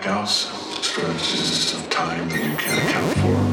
blackouts, stretches of time that you can't account for.